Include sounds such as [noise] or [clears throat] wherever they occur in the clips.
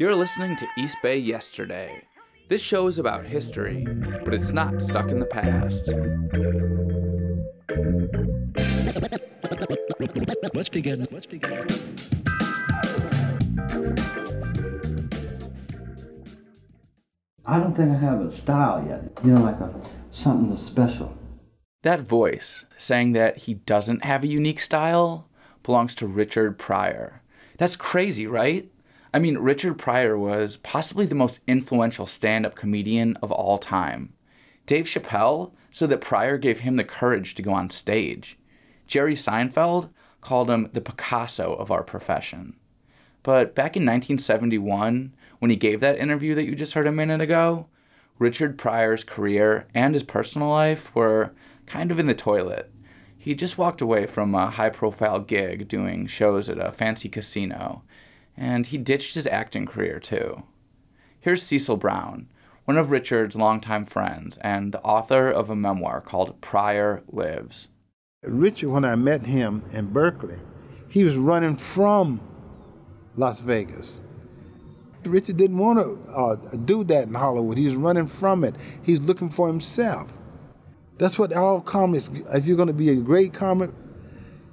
You're listening to East Bay Yesterday. This show is about history, but it's not stuck in the past. Let's begin. Let's begin. I don't think I have a style yet. You know, like a something that's special. That voice saying that he doesn't have a unique style belongs to Richard Pryor. That's crazy, right? I mean, Richard Pryor was possibly the most influential stand up comedian of all time. Dave Chappelle said that Pryor gave him the courage to go on stage. Jerry Seinfeld called him the Picasso of our profession. But back in 1971, when he gave that interview that you just heard a minute ago, Richard Pryor's career and his personal life were kind of in the toilet. He just walked away from a high profile gig doing shows at a fancy casino, and he ditched his acting career too. Here's Cecil Brown, one of Richard's longtime friends and the author of a memoir called Pryor Lives. Richard, when I met him in Berkeley, he was running from Las Vegas. Richard didn't want to uh, do that in Hollywood. He's running from it. He's looking for himself. That's what all comics, if you're going to be a great comic,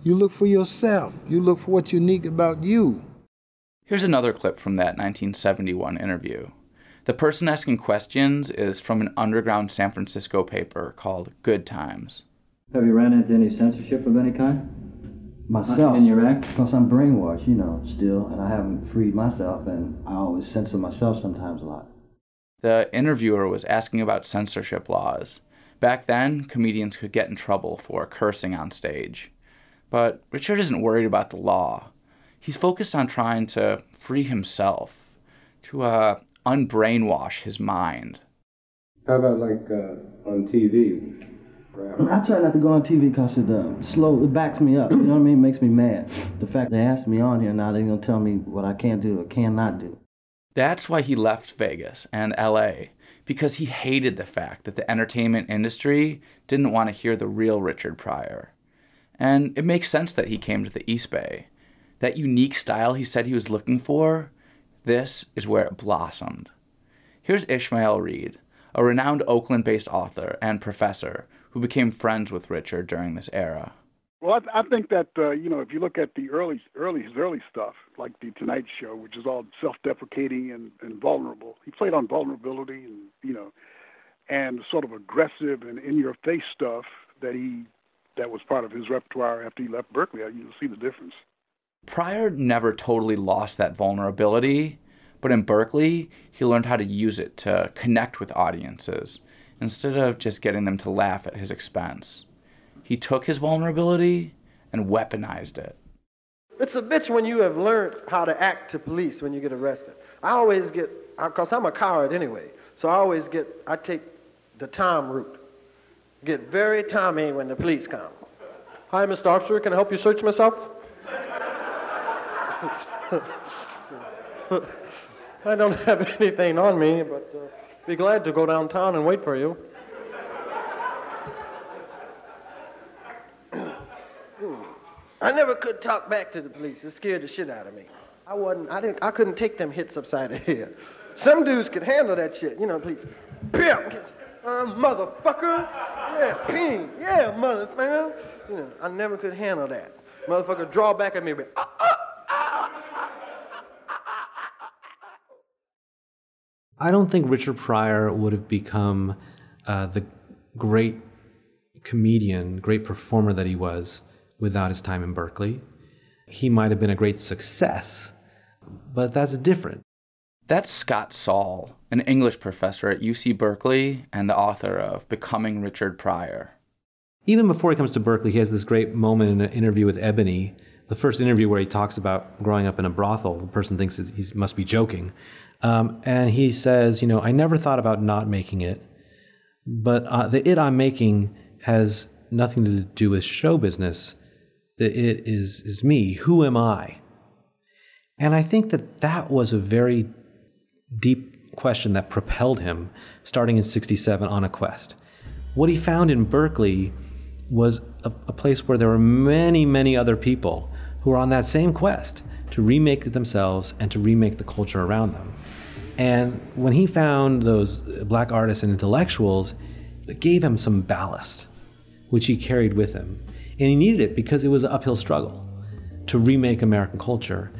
you look for yourself. You look for what's unique about you. Here's another clip from that 1971 interview. The person asking questions is from an underground San Francisco paper called Good Times. Have you ran into any censorship of any kind? Myself. In your act? Because I'm brainwashed, you know, still, and I haven't freed myself, and I always censor myself sometimes a lot. The interviewer was asking about censorship laws. Back then, comedians could get in trouble for cursing on stage. But Richard isn't worried about the law. He's focused on trying to free himself, to uh, unbrainwash his mind. How about like uh, on TV? I try not to go on TV because it uh, slow, it backs me up. You know what I mean? It makes me mad. The fact they asked me on here now, they're gonna tell me what I can't do or cannot do. That's why he left Vegas and LA, because he hated the fact that the entertainment industry didn't want to hear the real Richard Pryor. And it makes sense that he came to the East Bay. That unique style he said he was looking for, this is where it blossomed. Here's Ishmael Reed, a renowned Oakland based author and professor who became friends with Richard during this era. Well, I, th- I think that uh, you know if you look at the early, early his early stuff, like the Tonight Show, which is all self-deprecating and, and vulnerable. He played on vulnerability and you know, and sort of aggressive and in-your-face stuff that he that was part of his repertoire after he left Berkeley. You'll see the difference. Pryor never totally lost that vulnerability, but in Berkeley, he learned how to use it to connect with audiences instead of just getting them to laugh at his expense. He took his vulnerability and weaponized it. It's a bitch when you have learned how to act to police when you get arrested. I always get, because I'm a coward anyway, so I always get, I take the Tom route. Get very Tommy when the police come. Hi, Mr. Officer, can I help you search myself? [laughs] I don't have anything on me, but uh, be glad to go downtown and wait for you. I never could talk back to the police. It scared the shit out of me. I wasn't. I didn't. I couldn't take them hits upside the head. Some dudes could handle that shit. You know, please. Pimp, uh, motherfucker. Yeah, ping. Yeah, motherfucker. You know, I never could handle that. Motherfucker, draw back at me. Uh, uh, I don't think Richard Pryor would have become uh, the great comedian, great performer that he was without his time in Berkeley. He might have been a great success, but that's different. That's Scott Saul, an English professor at UC Berkeley and the author of Becoming Richard Pryor. Even before he comes to Berkeley, he has this great moment in an interview with Ebony, the first interview where he talks about growing up in a brothel. The person thinks he must be joking. Um, and he says, you know, I never thought about not making it, but uh, the it I'm making has nothing to do with show business. The it is is me. Who am I? And I think that that was a very deep question that propelled him, starting in '67 on a quest. What he found in Berkeley was a, a place where there were many, many other people who were on that same quest to remake themselves and to remake the culture around them. And when he found those black artists and intellectuals, it gave him some ballast, which he carried with him. And he needed it because it was an uphill struggle to remake American culture,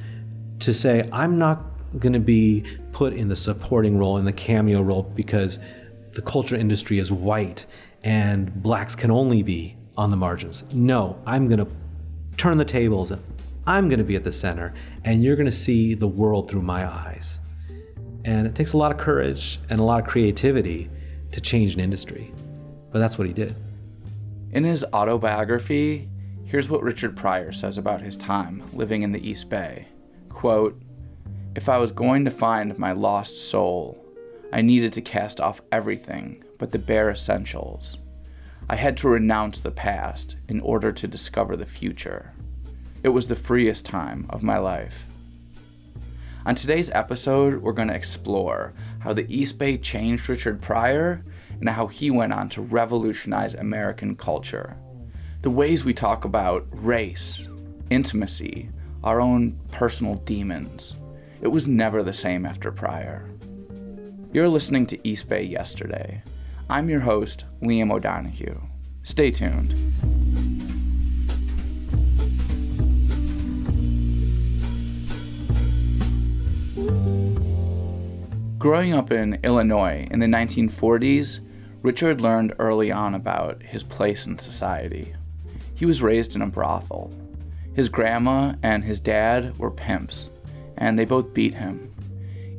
to say, I'm not going to be put in the supporting role, in the cameo role, because the culture industry is white and blacks can only be on the margins. No, I'm going to turn the tables and I'm going to be at the center and you're going to see the world through my eyes. And it takes a lot of courage and a lot of creativity to change an industry. But that's what he did. In his autobiography, here's what Richard Pryor says about his time living in the East Bay. Quote, if I was going to find my lost soul, I needed to cast off everything but the bare essentials. I had to renounce the past in order to discover the future. It was the freest time of my life. On today's episode, we're going to explore how the East Bay changed Richard Pryor and how he went on to revolutionize American culture. The ways we talk about race, intimacy, our own personal demons. It was never the same after Pryor. You're listening to East Bay Yesterday. I'm your host, Liam O'Donoghue. Stay tuned. Growing up in Illinois in the 1940s, Richard learned early on about his place in society. He was raised in a brothel. His grandma and his dad were pimps, and they both beat him.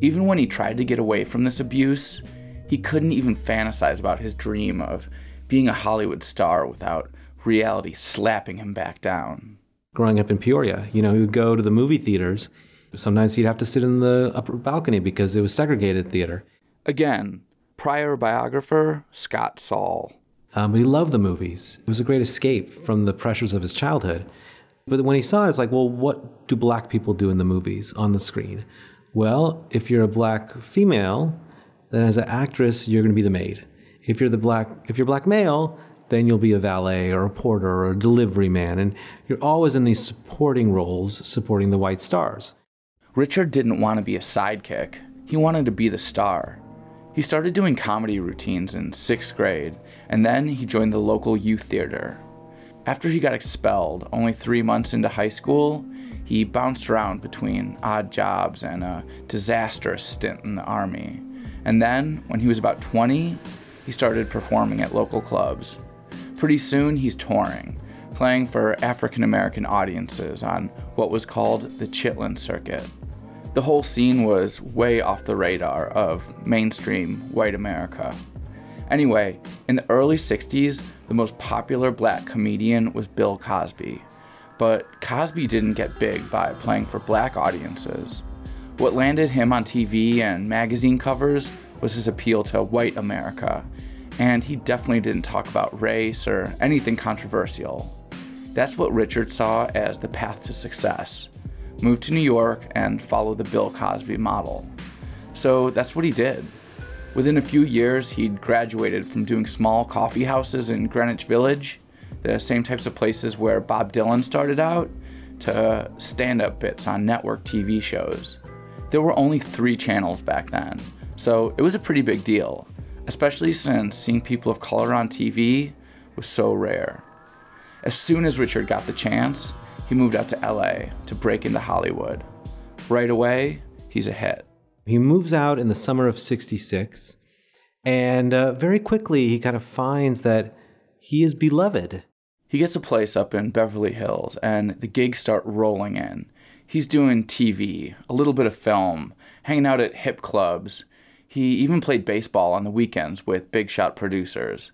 Even when he tried to get away from this abuse, he couldn't even fantasize about his dream of being a Hollywood star without reality slapping him back down. Growing up in Peoria, you know, he would go to the movie theaters. Sometimes he'd have to sit in the upper balcony because it was segregated theater. Again, Pryor biographer Scott Saul. Um, but he loved the movies. It was a great escape from the pressures of his childhood. But when he saw it, it's like, well, what do black people do in the movies on the screen? Well, if you're a black female, then as an actress, you're going to be the maid. If you're the black, if you're black male, then you'll be a valet or a porter or a delivery man, and you're always in these supporting roles, supporting the white stars. Richard didn't want to be a sidekick. He wanted to be the star. He started doing comedy routines in sixth grade, and then he joined the local youth theater. After he got expelled, only three months into high school, he bounced around between odd jobs and a disastrous stint in the army. And then, when he was about 20, he started performing at local clubs. Pretty soon, he's touring, playing for African American audiences on what was called the Chitlin Circuit. The whole scene was way off the radar of mainstream white America. Anyway, in the early 60s, the most popular black comedian was Bill Cosby. But Cosby didn't get big by playing for black audiences. What landed him on TV and magazine covers was his appeal to white America, and he definitely didn't talk about race or anything controversial. That's what Richard saw as the path to success move to New York and follow the Bill Cosby model. So that's what he did. Within a few years, he'd graduated from doing small coffee houses in Greenwich Village, the same types of places where Bob Dylan started out, to stand up bits on network TV shows there were only three channels back then, so it was a pretty big deal, especially since seeing people of color on TV was so rare. As soon as Richard got the chance, he moved out to LA to break into Hollywood. Right away, he's a hit. He moves out in the summer of 66, and uh, very quickly he kind of finds that he is beloved. He gets a place up in Beverly Hills, and the gigs start rolling in he's doing TV, a little bit of film, hanging out at hip clubs. He even played baseball on the weekends with big shot producers.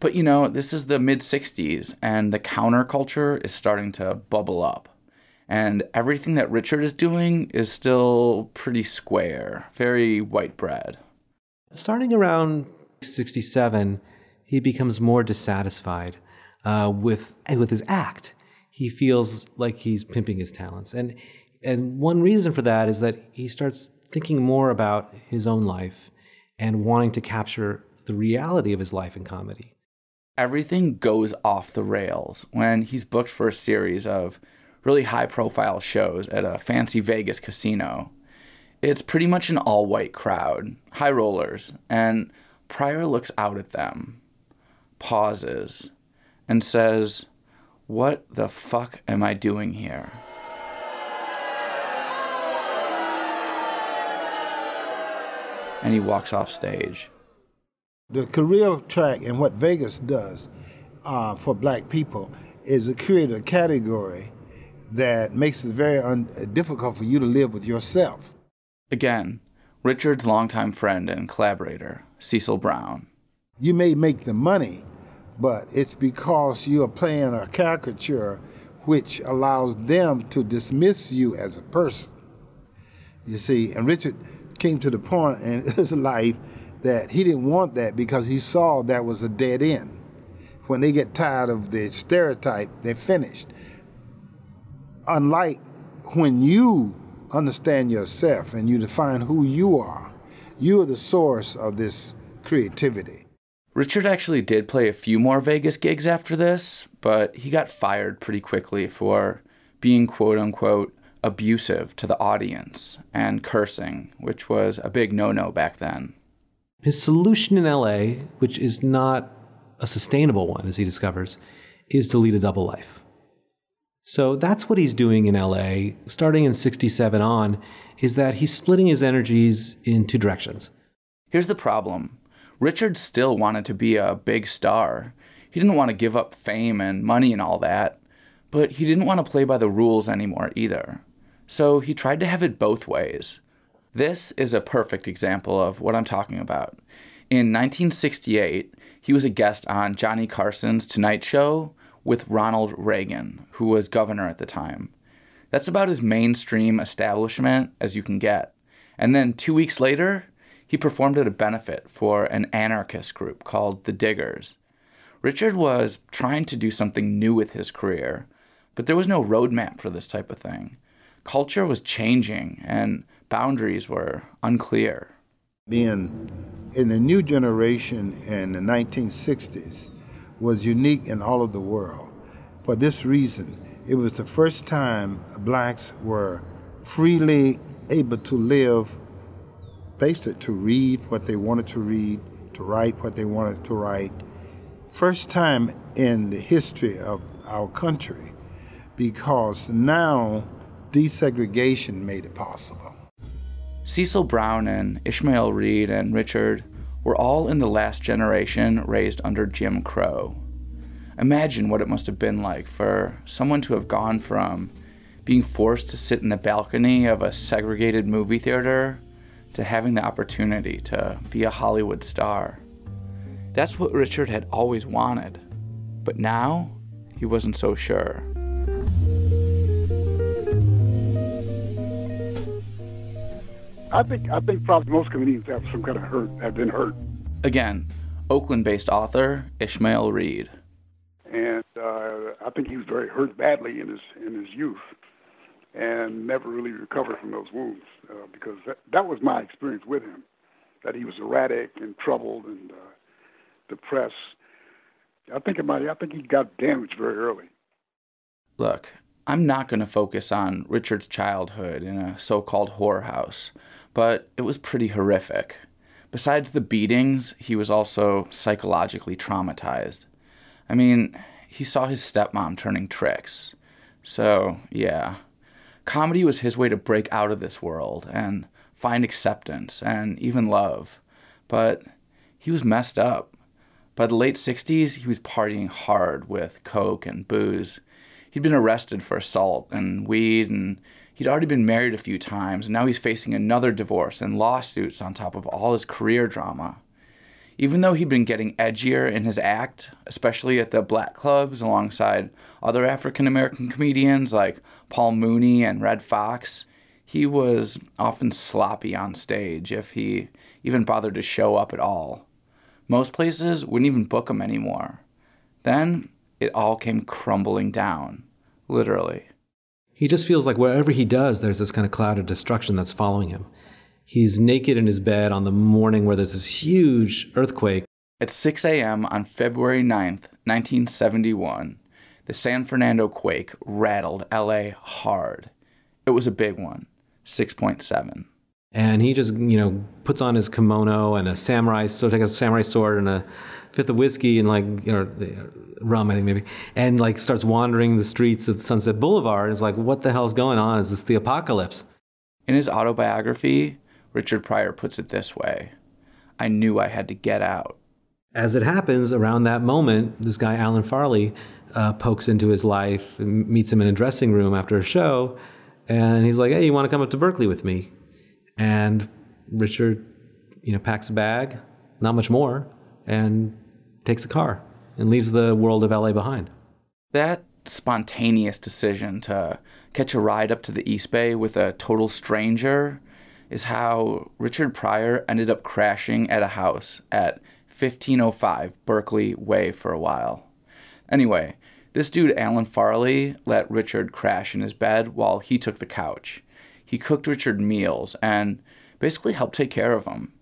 But you know, this is the mid 60s, and the counterculture is starting to bubble up. And everything that Richard is doing is still pretty square, very white bread. Starting around 67, he becomes more dissatisfied uh, with, with his act. He feels like he's pimping his talents. And and one reason for that is that he starts thinking more about his own life and wanting to capture the reality of his life in comedy. Everything goes off the rails when he's booked for a series of really high profile shows at a fancy Vegas casino. It's pretty much an all white crowd, high rollers, and Pryor looks out at them, pauses, and says, What the fuck am I doing here? And he walks off stage. The career track and what Vegas does uh, for black people is to create a category that makes it very un- difficult for you to live with yourself. Again, Richard's longtime friend and collaborator, Cecil Brown. You may make the money, but it's because you are playing a caricature which allows them to dismiss you as a person. You see, and Richard came to the point in [laughs] his life that he didn't want that because he saw that was a dead end. When they get tired of the stereotype, they're finished. Unlike when you understand yourself and you define who you are, you are the source of this creativity. Richard actually did play a few more Vegas gigs after this, but he got fired pretty quickly for being quote unquote abusive to the audience and cursing, which was a big no no back then. His solution in LA, which is not a sustainable one, as he discovers, is to lead a double life. So that's what he's doing in LA, starting in 67 on, is that he's splitting his energies in two directions. Here's the problem Richard still wanted to be a big star. He didn't want to give up fame and money and all that, but he didn't want to play by the rules anymore either. So he tried to have it both ways. This is a perfect example of what I'm talking about. In 1968, he was a guest on Johnny Carson's Tonight Show with Ronald Reagan, who was governor at the time. That's about as mainstream establishment as you can get. And then two weeks later, he performed at a benefit for an anarchist group called the Diggers. Richard was trying to do something new with his career, but there was no roadmap for this type of thing. Culture was changing and boundaries were unclear. Being in the new generation in the 1960s was unique in all of the world. For this reason, it was the first time blacks were freely able to live, basically to read what they wanted to read, to write what they wanted to write. First time in the history of our country, because now desegregation made it possible. Cecil Brown and Ishmael Reed and Richard were all in the last generation raised under Jim Crow. Imagine what it must have been like for someone to have gone from being forced to sit in the balcony of a segregated movie theater to having the opportunity to be a Hollywood star. That's what Richard had always wanted, but now he wasn't so sure. I think I think probably most comedians have some kind of hurt, have been hurt. Again, Oakland-based author Ishmael Reed. And uh, I think he was very hurt badly in his in his youth, and never really recovered from those wounds uh, because that, that was my experience with him, that he was erratic and troubled and uh, depressed. I think it might. I think he got damaged very early. Look, I'm not going to focus on Richard's childhood in a so-called whorehouse but it was pretty horrific. Besides the beatings, he was also psychologically traumatized. I mean, he saw his stepmom turning tricks. So, yeah. Comedy was his way to break out of this world and find acceptance and even love. But he was messed up. By the late 60s, he was partying hard with coke and booze. He'd been arrested for assault and weed and He'd already been married a few times, and now he's facing another divorce and lawsuits on top of all his career drama. Even though he'd been getting edgier in his act, especially at the black clubs alongside other African American comedians like Paul Mooney and Redd Foxx, he was often sloppy on stage if he even bothered to show up at all. Most places wouldn't even book him anymore. Then it all came crumbling down, literally. He just feels like wherever he does, there's this kind of cloud of destruction that's following him. He's naked in his bed on the morning where there's this huge earthquake. At 6 a.m. on February 9th, 1971, the San Fernando quake rattled LA hard. It was a big one, 6.7. And he just, you know, puts on his kimono and a samurai, so take a samurai sword and a fifth of whiskey and like, you know, rum, I think maybe, and like starts wandering the streets of Sunset Boulevard. It's like, what the hell's going on? Is this the apocalypse? In his autobiography, Richard Pryor puts it this way I knew I had to get out. As it happens, around that moment, this guy, Alan Farley, uh, pokes into his life and meets him in a dressing room after a show. And he's like, hey, you want to come up to Berkeley with me? And Richard, you know, packs a bag, not much more, and takes a car and leaves the world of LA behind. That spontaneous decision to catch a ride up to the East Bay with a total stranger is how Richard Pryor ended up crashing at a house at 1505 Berkeley Way for a while. Anyway, this dude, Alan Farley, let Richard crash in his bed while he took the couch. He cooked Richard meals and basically helped take care of him.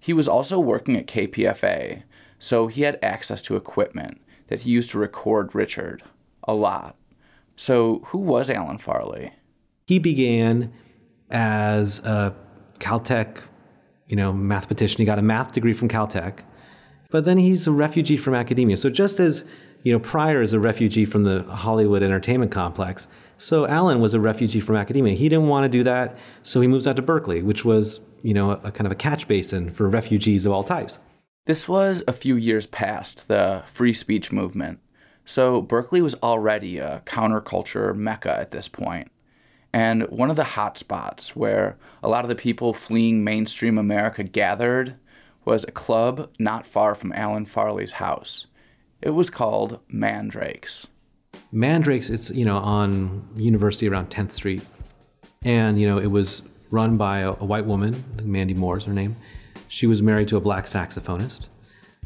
He was also working at KPFA, so he had access to equipment that he used to record Richard a lot. So, who was Alan Farley? He began as a Caltech, you know, mathematician. He got a math degree from Caltech, but then he's a refugee from academia. So just as you know, Pryor is a refugee from the Hollywood entertainment complex. So Alan was a refugee from academia. He didn't want to do that, so he moves out to Berkeley, which was, you know, a, a kind of a catch basin for refugees of all types. This was a few years past the free speech movement, so Berkeley was already a counterculture mecca at this point, and one of the hot spots where a lot of the people fleeing mainstream America gathered was a club not far from Alan Farley's house. It was called Mandrakes. Mandrakes, it's you know on University around 10th Street, and you know it was run by a, a white woman, Mandy Moore is her name. She was married to a black saxophonist.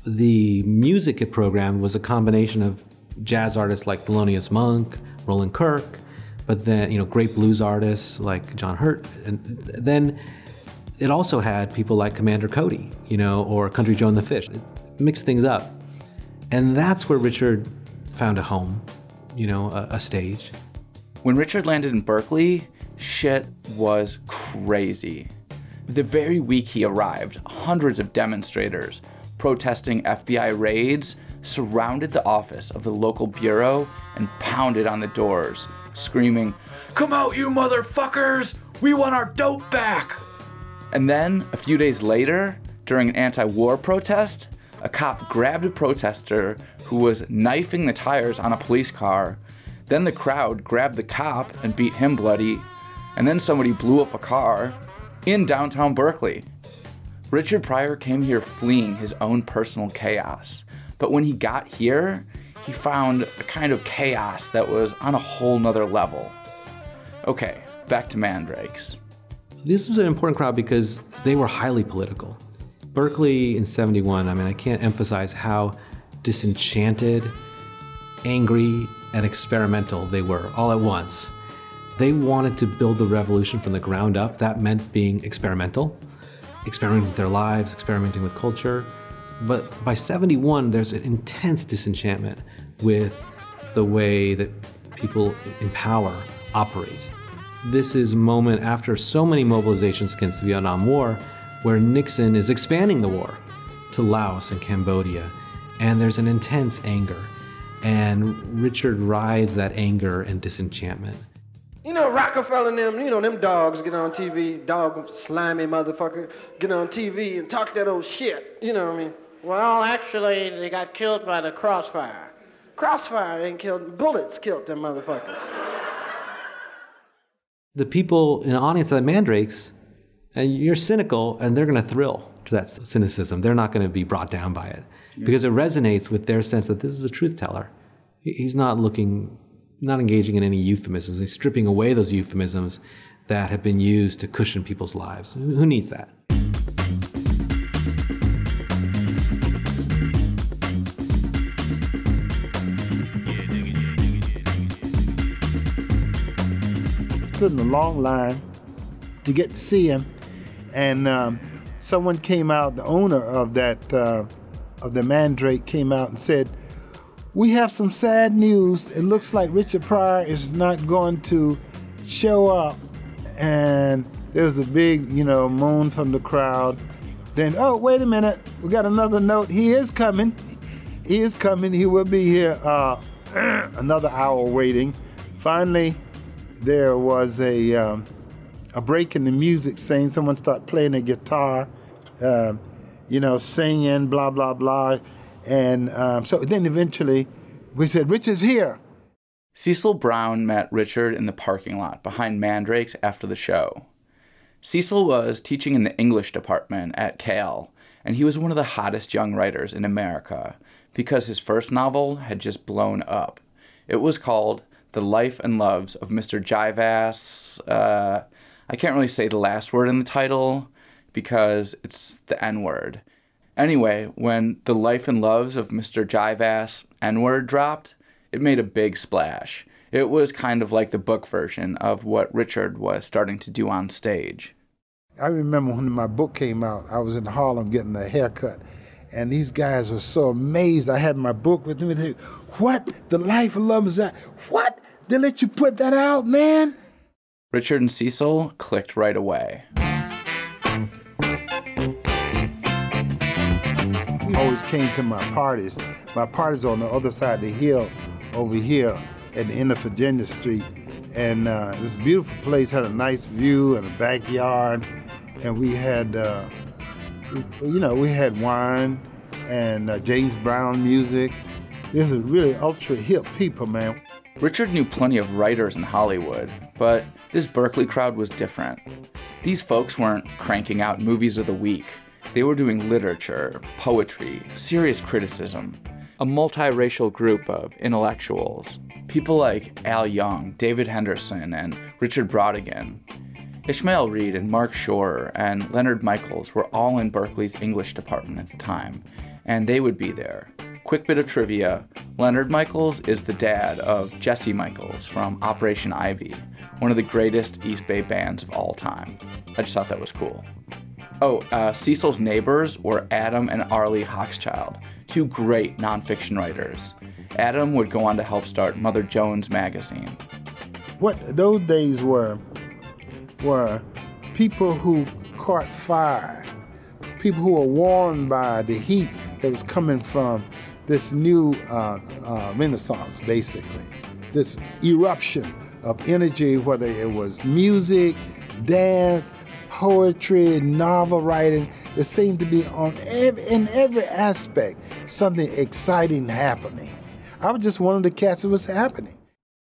The music program was a combination of jazz artists like Thelonious Monk, Roland Kirk, but then you know great blues artists like John Hurt, and then it also had people like Commander Cody, you know, or Country Joe and the Fish. It mixed things up, and that's where Richard found a home, you know, a, a stage. When Richard landed in Berkeley, shit was crazy. The very week he arrived, hundreds of demonstrators protesting FBI raids surrounded the office of the local bureau and pounded on the doors, screaming, Come out, you motherfuckers! We want our dope back! And then, a few days later, during an anti war protest, a cop grabbed a protester who was knifing the tires on a police car. Then the crowd grabbed the cop and beat him bloody. And then somebody blew up a car in downtown Berkeley. Richard Pryor came here fleeing his own personal chaos. But when he got here, he found a kind of chaos that was on a whole nother level. Okay, back to Mandrakes. This was an important crowd because they were highly political. Berkeley in 71, I mean, I can't emphasize how disenchanted, angry, and experimental they were all at once. They wanted to build the revolution from the ground up. That meant being experimental, experimenting with their lives, experimenting with culture. But by 71, there's an intense disenchantment with the way that people in power operate. This is a moment after so many mobilizations against the Vietnam War where Nixon is expanding the war to Laos and Cambodia, and there's an intense anger. And Richard rides that anger and disenchantment. You know, Rockefeller and them, you know, them dogs get on TV, dog slimy motherfucker, get on TV and talk that old shit. You know what I mean? Well, actually, they got killed by the crossfire. Crossfire ain't killed, bullets killed them motherfuckers. The people in the audience at Mandrakes, and you're cynical, and they're going to thrill to that cynicism. They're not going to be brought down by it because it resonates with their sense that this is a truth teller. He's not looking, not engaging in any euphemisms. He's stripping away those euphemisms that have been used to cushion people's lives. Who needs that? stood in a long line to get to see him, and um, someone came out. The owner of that uh, of the Mandrake came out and said, we have some sad news. It looks like Richard Pryor is not going to show up. And there was a big, you know, moan from the crowd. Then, oh, wait a minute, we got another note. He is coming. He is coming. He will be here uh, [clears throat] another hour waiting. Finally, there was a um, a break in the music, saying someone started playing a guitar, uh, you know, singing, blah blah blah, and um, so then eventually we said, "Richard's here." Cecil Brown met Richard in the parking lot behind Mandrake's after the show. Cecil was teaching in the English department at Cal, and he was one of the hottest young writers in America because his first novel had just blown up. It was called The Life and Loves of Mr. Jiveass. Uh, I can't really say the last word in the title because it's the N word. Anyway, when The Life and Loves of Mr. Jiveass N word dropped, it made a big splash. It was kind of like the book version of what Richard was starting to do on stage. I remember when my book came out, I was in Harlem getting a haircut, and these guys were so amazed. I had my book with me. They, what? The Life of Love is that? What? They let you put that out, man? Richard and Cecil clicked right away. Always came to my parties. My parties on the other side of the hill over here at the end of Virginia Street. And uh, it was a beautiful place, had a nice view and a backyard. And we had, uh, you know, we had wine and uh, James Brown music. This is really ultra hip people, man. Richard knew plenty of writers in Hollywood, but this Berkeley crowd was different. These folks weren't cranking out movies of the week. They were doing literature, poetry, serious criticism, a multiracial group of intellectuals. People like Al Young, David Henderson, and Richard Brautigan. Ishmael Reed and Mark Schorer and Leonard Michaels were all in Berkeley's English department at the time, and they would be there. Quick bit of trivia Leonard Michaels is the dad of Jesse Michaels from Operation Ivy, one of the greatest East Bay bands of all time. I just thought that was cool. Oh, uh, Cecil's neighbors were Adam and Arlie Hochschild, two great nonfiction writers. Adam would go on to help start Mother Jones magazine. What those days were were people who caught fire, people who were warmed by the heat that was coming from this new uh, uh, renaissance, basically, this eruption of energy, whether it was music, dance, poetry, novel writing. There seemed to be on every, in every aspect something exciting happening. I was just one of the cats that was happening.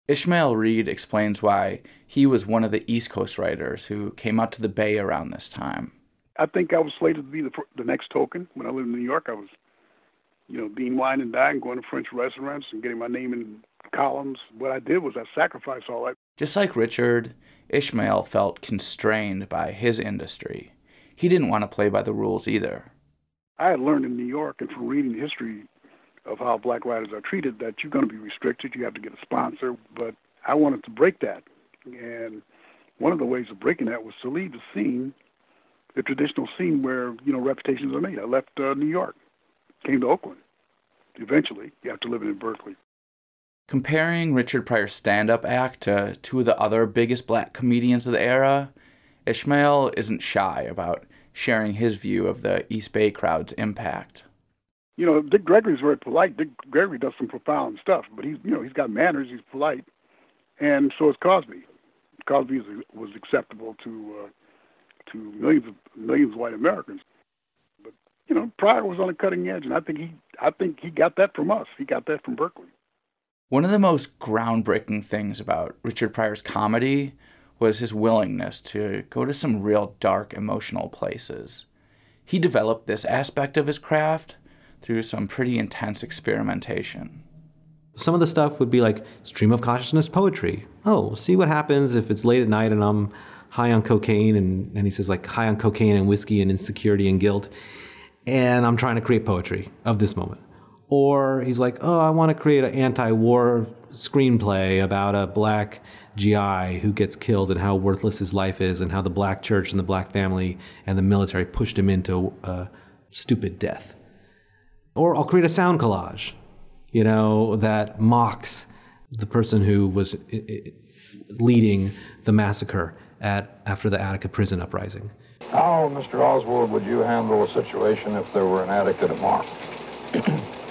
Ishmael Reed explains why he was one of the East Coast writers who came out to the Bay around this time. I think I was slated to be the, the next token. When I lived in New York, I was, you know, being wine and dine, going to French restaurants and getting my name in columns. What I did was I sacrificed all that. Just like Richard, Ishmael felt constrained by his industry. He didn't want to play by the rules either. I had learned in New York and from reading history of how black writers are treated that you're going to be restricted. You have to get a sponsor. But I wanted to break that. And one of the ways of breaking that was to leave the scene, the traditional scene where, you know, reputations are made. I left uh, New York, came to Oakland. Eventually, after living in Berkeley. Comparing Richard Pryor's stand up act to two of the other biggest black comedians of the era, Ishmael isn't shy about sharing his view of the East Bay crowd's impact. You know, Dick Gregory's very polite. Dick Gregory does some profound stuff, but he's you know he's got manners. He's polite, and so is Cosby. Cosby was acceptable to uh, to millions of millions of white Americans, but you know Pryor was on the cutting edge, and I think he I think he got that from us. He got that from Berkeley. One of the most groundbreaking things about Richard Pryor's comedy was his willingness to go to some real dark emotional places. He developed this aspect of his craft through some pretty intense experimentation. Some of the stuff would be like stream of consciousness poetry. Oh, see what happens if it's late at night and I'm high on cocaine and, and he says like high on cocaine and whiskey and insecurity and guilt. And I'm trying to create poetry of this moment. Or he's like, oh, I want to create an anti war screenplay about a black GI who gets killed and how worthless his life is and how the black church and the black family and the military pushed him into a stupid death. Or I'll create a sound collage. you know, that mocks the person who was leading the massacre at after the Attica prison uprising. How, Mr. Oswald, would you handle a situation if there were an Attica tomorrow? [clears throat]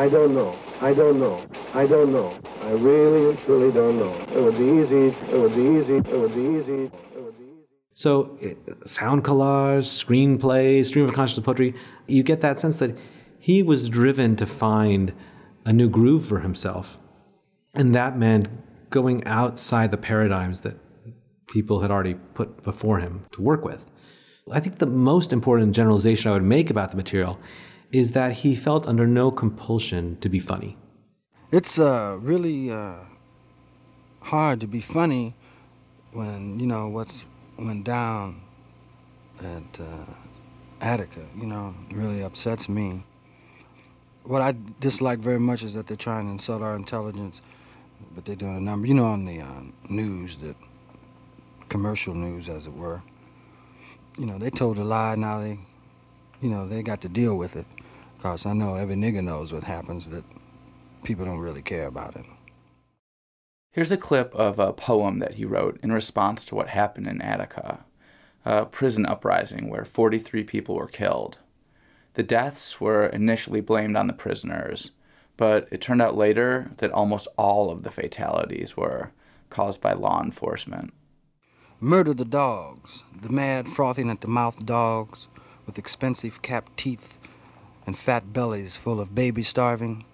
I don't know. I don't know. I don't know. I really and truly don't know. It would be easy. It would be easy. It would be easy. It would be easy. So, eh, sound collage, screenplay, stream of consciousness poetry, you get that sense that he was driven to find a new groove for himself. And that meant going outside the paradigms that people had already put before him to work with. I think the most important generalization I would make about the material is that he felt under no compulsion to be funny. It's uh, really uh, hard to be funny when you know what's went down at uh, Attica. You know, really upsets me. What I dislike very much is that they're trying to insult our intelligence, but they're doing a number. You know, on the uh, news, that commercial news, as it were. You know, they told a lie. Now they, you know, they got to deal with it. Cause I know every nigga knows what happens. That people don't really care about it. Here's a clip of a poem that he wrote in response to what happened in Attica, a prison uprising where 43 people were killed. The deaths were initially blamed on the prisoners, but it turned out later that almost all of the fatalities were caused by law enforcement. Murder the dogs, the mad, frothing at the mouth dogs with expensive capped teeth and fat bellies full of babies starving.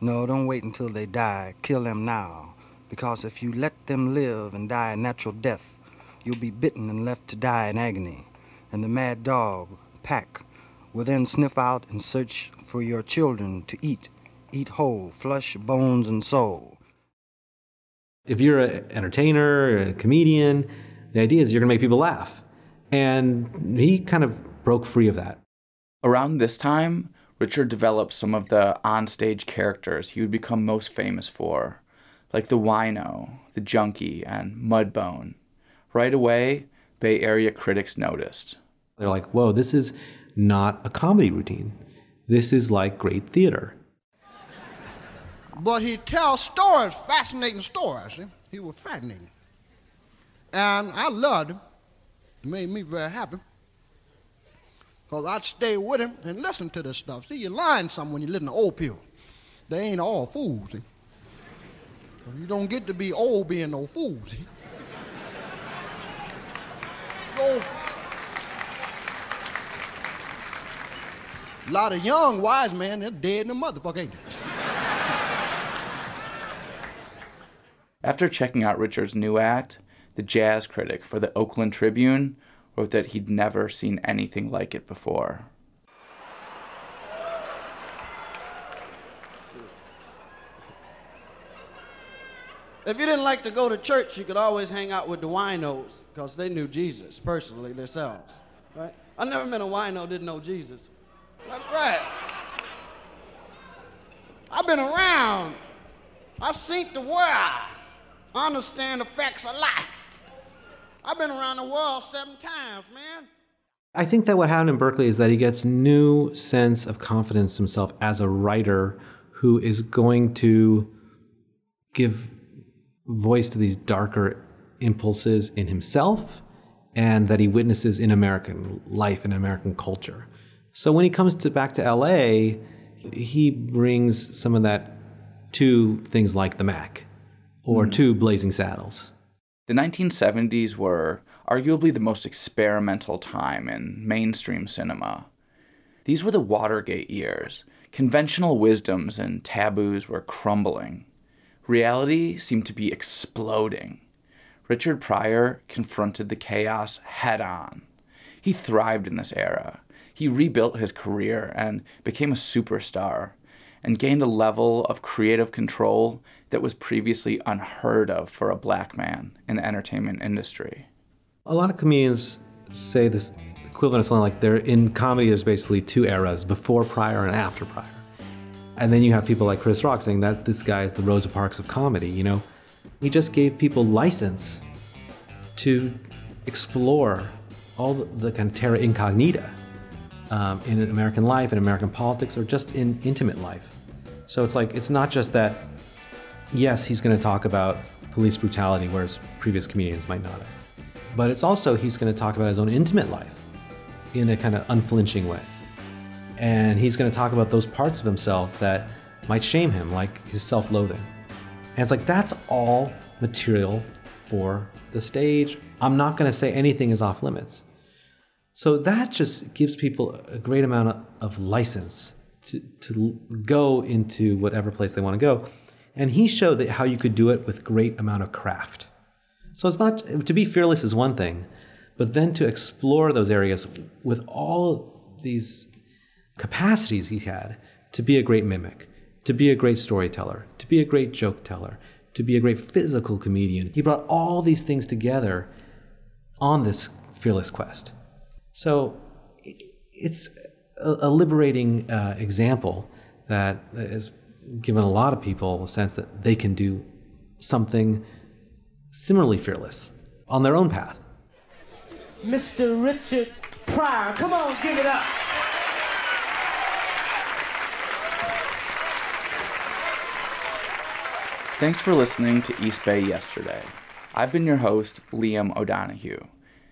No, don't wait until they die. Kill them now. Because if you let them live and die a natural death, you'll be bitten and left to die in agony. And the mad dog, pack, will then sniff out and search for your children to eat. Eat whole, flesh, bones, and soul. If you're an entertainer, a comedian, the idea is you're going to make people laugh. And he kind of broke free of that. Around this time, Richard developed some of the onstage characters he would become most famous for, like the wino, the junkie, and Mudbone. Right away, Bay Area critics noticed. They're like, whoa, this is not a comedy routine. This is like great theater. But he tells stories, fascinating stories. See? He was fascinating. And I loved him. It made me very happy. Because I'd stay with him and listen to this stuff. See, you learn something when you listen to old people. They ain't all fools. See? You don't get to be old being no fool. See? So, a lot of young wise men, they're dead in the motherfucker, ain't they? After checking out Richard's new act, the jazz critic for the Oakland Tribune wrote that he'd never seen anything like it before. If you didn't like to go to church, you could always hang out with the winos because they knew Jesus personally themselves. Right? I never met a wino didn't know Jesus. That's right. I've been around. I've seen the world. I understand the facts of life. I've been around the world seven times, man. I think that what happened in Berkeley is that he gets new sense of confidence himself as a writer who is going to give voice to these darker impulses in himself and that he witnesses in American life and American culture. So when he comes to back to LA, he brings some of that to things like the Mack or Mm. to Blazing Saddles. The 1970s were arguably the most experimental time in mainstream cinema. These were the Watergate years. Conventional wisdoms and taboos were crumbling. Reality seemed to be exploding. Richard Pryor confronted the chaos head on. He thrived in this era. He rebuilt his career and became a superstar and gained a level of creative control that was previously unheard of for a black man in the entertainment industry. A lot of comedians say this equivalent of something like they're in comedy, there's basically two eras before Pryor and after Pryor. And then you have people like Chris Rock saying that this guy is the Rosa Parks of comedy, you know? He just gave people license to explore all the, the kind of terra incognita um, in American life, in American politics, or just in intimate life. So it's like, it's not just that, yes, he's going to talk about police brutality, whereas previous comedians might not have. But it's also, he's going to talk about his own intimate life in a kind of unflinching way. And he's going to talk about those parts of himself that might shame him, like his self loathing. And it's like, that's all material for the stage. I'm not going to say anything is off limits. So that just gives people a great amount of license to, to go into whatever place they want to go. And he showed that how you could do it with great amount of craft. So it's not to be fearless is one thing, but then to explore those areas with all these capacities he had to be a great mimic, to be a great storyteller, to be a great joke teller, to be a great physical comedian. He brought all these things together on this fearless quest. So it's a, a liberating uh, example that has given a lot of people a sense that they can do something similarly fearless on their own path. Mr. Richard Pryor. Come on, give it up. Thanks for listening to East Bay Yesterday. I've been your host, Liam O'Donoghue.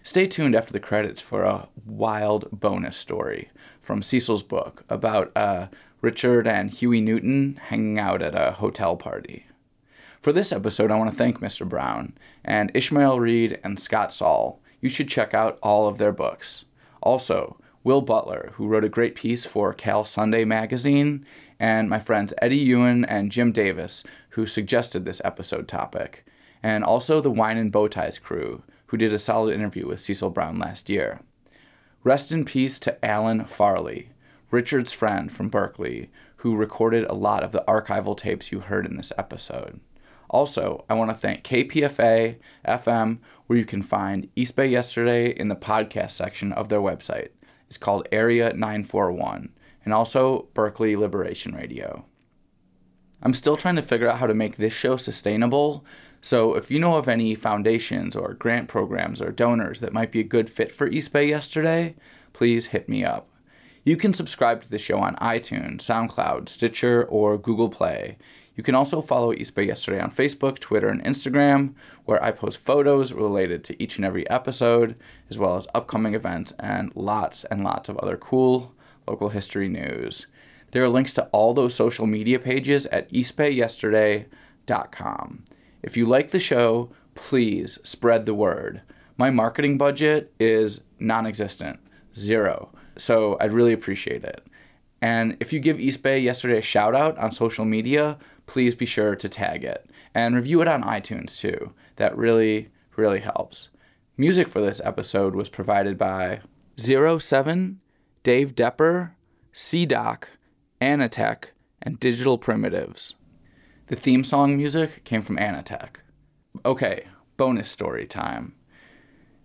Stay tuned after the credits for a wild bonus story from Cecil's book about uh, Richard and Huey Newton hanging out at a hotel party. For this episode, I want to thank Mr. Brown and Ishmael Reed and Scott Saul. You should check out all of their books. Also, Will Butler, who wrote a great piece for Cal Sunday magazine, and my friends Eddie Ewan and Jim Davis, who suggested this episode topic, and also the Wine and Bowties crew, who did a solid interview with Cecil Brown last year. Rest in peace to Alan Farley, Richard's friend from Berkeley, who recorded a lot of the archival tapes you heard in this episode. Also, I want to thank KPFA FM, where you can find East Bay Yesterday in the podcast section of their website. It's called Area 941, and also Berkeley Liberation Radio. I'm still trying to figure out how to make this show sustainable, so if you know of any foundations or grant programs or donors that might be a good fit for East Bay Yesterday, please hit me up. You can subscribe to the show on iTunes, SoundCloud, Stitcher, or Google Play. You can also follow East Bay Yesterday on Facebook, Twitter, and Instagram, where I post photos related to each and every episode, as well as upcoming events and lots and lots of other cool local history news. There are links to all those social media pages at eastbayyesterday.com. If you like the show, please spread the word. My marketing budget is non existent, zero. So I'd really appreciate it. And if you give East Bay yesterday a shout out on social media, please be sure to tag it and review it on iTunes too. That really, really helps. Music for this episode was provided by Zero Seven, Dave Depper, CDoc, Anitek, and Digital Primitives. The theme song music came from Anitek. Okay, bonus story time.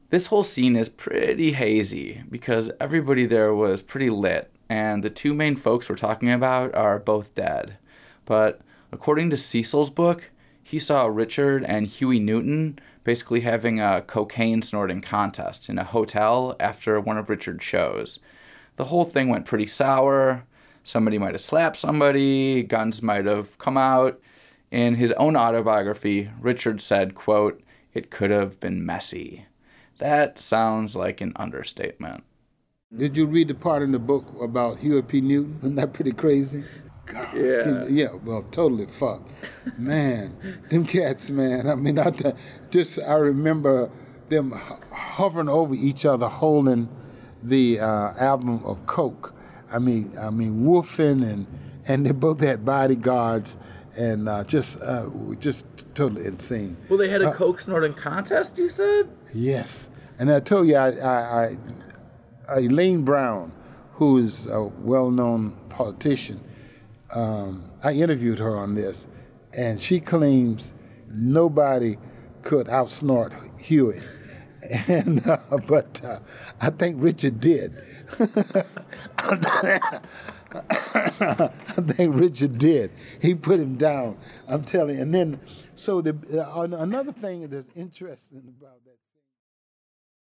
This whole scene is pretty hazy because everybody there was pretty lit, and the two main folks we're talking about are both dead. But according to Cecil's book, he saw Richard and Huey Newton basically having a cocaine snorting contest in a hotel after one of Richard's shows. The whole thing went pretty sour. Somebody might have slapped somebody, guns might have come out. In his own autobiography, Richard said, quote, "It could have been messy." That sounds like an understatement. Did you read the part in the book about Huey P. Newton? Isn't that pretty crazy? God. Yeah. Yeah, well, totally fucked. Man, them cats, man. I mean, I t- just, I remember them hovering over each other holding the uh, album of Coke. I mean, I mean, woofing and, and they both had bodyguards and uh, just, uh, just totally insane. Well, they had a Uh, coke snorting contest, you said? Yes, and I told you, I, I, I Elaine Brown, who is a well-known politician, um, I interviewed her on this, and she claims nobody could outsnort Huey, and uh, [laughs] but uh, I think Richard did. [laughs] [coughs] I think Richard did. He put him down. I'm telling you. And then, so the uh, another thing that's interesting about that.